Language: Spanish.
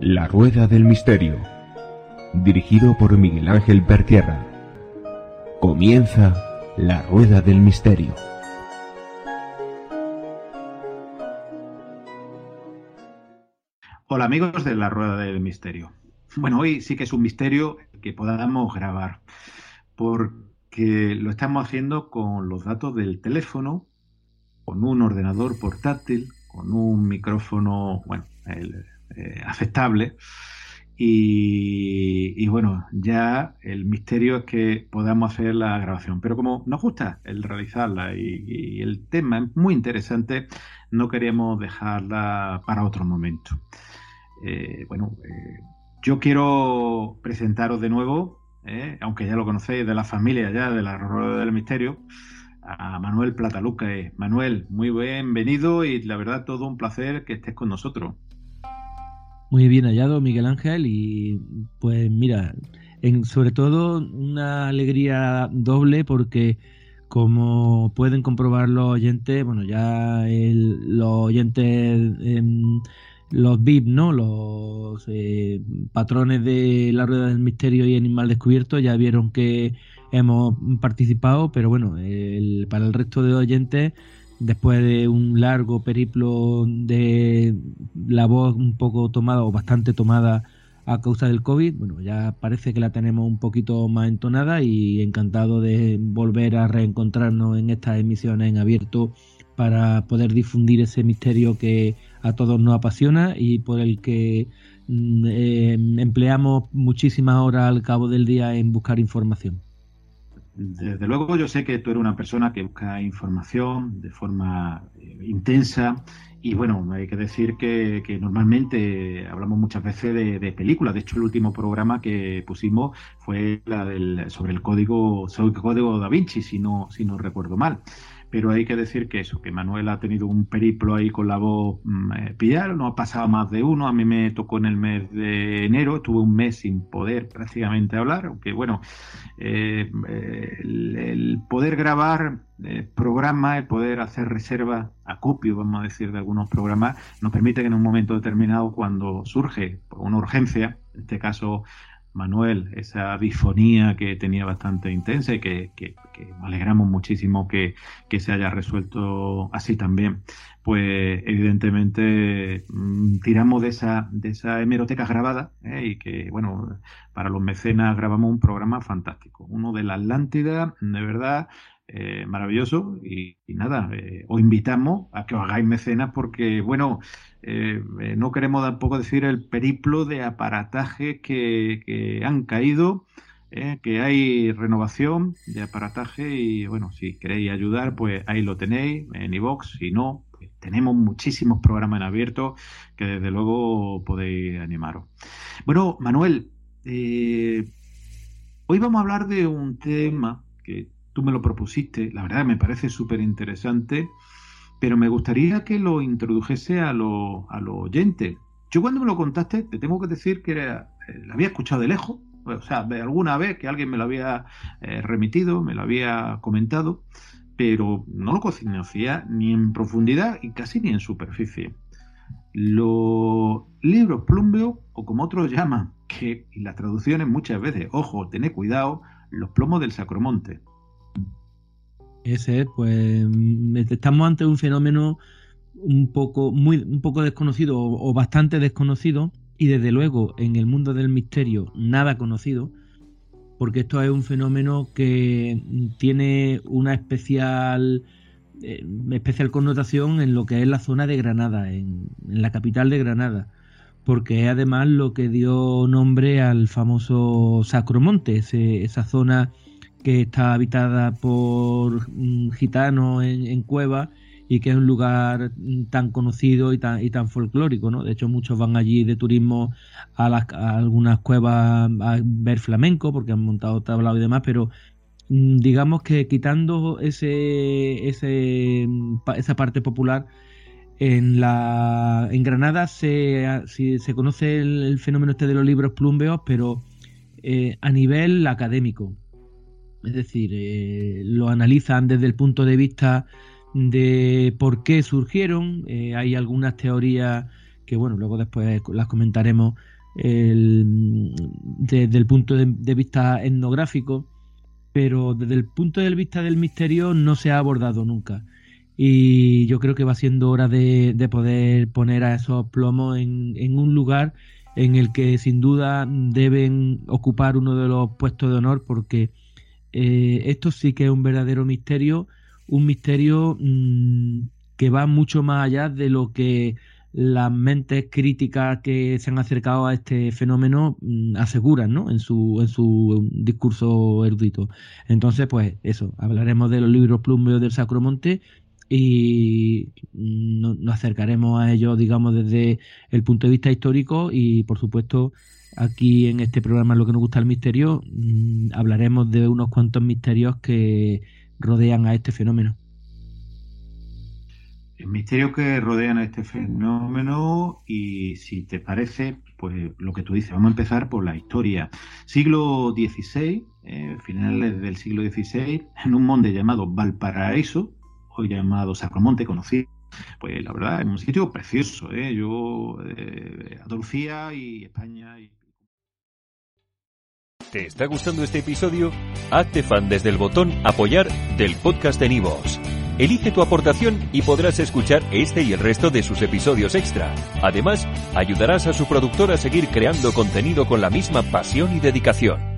La Rueda del Misterio, dirigido por Miguel Ángel Pertierra. Comienza La Rueda del Misterio. Hola amigos de La Rueda del Misterio. Bueno, hoy sí que es un misterio que podamos grabar, porque lo estamos haciendo con los datos del teléfono, con un ordenador portátil, con un micrófono, bueno, eh, aceptable. Y, bueno, ya el misterio es que podamos hacer la grabación. Pero como nos gusta el realizarla y, el tema es muy interesante, no queríamos dejarla para otro momento. Eh, bueno, eh, yo quiero presentaros de nuevo, aunque ya lo conocéis de la familia ya de la Rueda del Misterio, a Manuel Plataluca. Manuel, muy bienvenido y la verdad todo un placer que estés con nosotros. Muy bien hallado, Miguel Ángel, y pues mira, sobre todo una alegría doble porque como pueden comprobar los oyentes, bueno, ya los oyentes, em, los VIP, ¿no? Los eh, patrones de la Rueda del Misterio y Animal Descubierto ya vieron que hemos participado, pero bueno, para el resto de oyentes después de un largo periplo de la voz un poco tomada o bastante tomada a causa del COVID, bueno, ya parece que la tenemos un poquito más entonada y encantado de volver a reencontrarnos en estas emisiones en abierto para poder difundir ese misterio que a todos nos apasiona y por el que mm, eh, empleamos muchísimas horas al cabo del día en buscar información. Desde luego yo sé que tú eres una persona que busca información de forma eh, intensa y bueno, hay que decir que, normalmente hablamos muchas veces de, películas. De hecho, el último programa que pusimos fue la del, sobre el código, sobre el código da Vinci, si no, si no recuerdo mal pero hay que decir que eso, que Manuel ha tenido un periplo ahí con la voz mm, eh, pillar, no ha pasado más de uno, a mí me tocó en el mes de enero, estuve un mes sin poder prácticamente hablar, aunque bueno, eh, el, poder grabar eh, programas, el poder hacer reservas, acopio, vamos a decir, de algunos programas, nos permite que en un momento determinado, cuando surge una urgencia, en este caso Manuel, esa difonía que tenía bastante intensa y que, que, alegramos muchísimo que, se haya resuelto así también. Pues evidentemente mm, tiramos de esa, de esa hemeroteca grabada ¿eh? y que, bueno, para los mecenas grabamos un programa fantástico. Uno de la Atlántida, de verdad, eh, maravilloso y, nada, eh, os invitamos a que os hagáis mecenas porque, bueno, eh, no queremos tampoco decir el periplo de aparataje que, han caído, que hay renovación de aparataje y, bueno, si queréis ayudar, pues ahí lo tenéis en iVox, si no, pues tenemos muchísimos programas en abierto que desde luego podéis animaros. Bueno, Manuel, hoy vamos a hablar de un tema que tú me lo propusiste, la verdad me parece súper interesante, pero me gustaría que lo introdujese a los a lo oyentes. Yo cuando me lo contaste, te tengo que decir que era, eh, había escuchado de lejos, o sea, de alguna vez que alguien me lo había eh, remitido, me lo había comentado, pero no lo conocía ni en profundidad y casi ni en superficie. Los libros plumbeo, o como otros llaman, que y las traducciones muchas veces, ojo, tened cuidado, los plomos del Sacromonte. Ese es, pues mm, estamos ante un fenómeno un poco, muy, un poco desconocido o, bastante desconocido y desde luego en el mundo del misterio nada conocido, porque esto es un fenómeno que tiene una especial eh, especial connotación en lo que es la zona de Granada, en, la capital de Granada, porque es además lo que dio nombre al famoso Sacromonte, esa zona que está habitada por mm, gitanos en, cuevas y que es un lugar mm, tan conocido y tan, y tan folclórico, ¿no? De hecho, muchos van allí de turismo a, las, algunas cuevas a ver flamenco porque han montado tablao y demás, pero mm, digamos que quitando ese, ese, esa parte popular, en, la, en Granada se, se conoce el, fenómeno este de los libros plumbeos, pero eh, a nivel académico es decir, eh, lo analizan desde el punto de vista de por qué surgieron. Eh, hay algunas teorías que, bueno, luego después las comentaremos desde el punto de, vista etnográfico, pero desde el punto de vista del misterio no se ha abordado nunca. Y yo creo que va siendo hora de, poder poner a esos plomos en, un lugar en el que sin duda deben ocupar uno de los puestos de honor porque eh, esto sí que es un verdadero misterio un misterio mm, que va mucho más allá de lo que las mentes críticas que se han acercado a este fenómeno mm, aseguran ¿no? en, su, en su discurso erudito. Entonces, pues eso, hablaremos de los libros plumbeos del Sacromonte y mm, nos acercaremos a ellos, digamos, desde el punto de vista histórico y, por supuesto, aquí en este programa, lo que nos gusta el misterio, hablaremos de unos cuantos misterios que rodean a este fenómeno. El misterio que rodean a este fenómeno y si te parece, pues lo que tú dices, vamos a empezar por la historia. Siglo XVI, eh, finales del siglo XVI, en un monte llamado Valparaíso, llamado Sacromonte, conocido, pues la verdad es un sitio precioso. ¿eh? Yo, eh, Andalucía y España. ¿Te está gustando este episodio? Hazte fan desde el botón Apoyar del podcast de Nivos. Elige tu aportación y podrás escuchar este y el resto de sus episodios extra. Además, ayudarás a su productor a seguir creando contenido con la misma pasión y dedicación.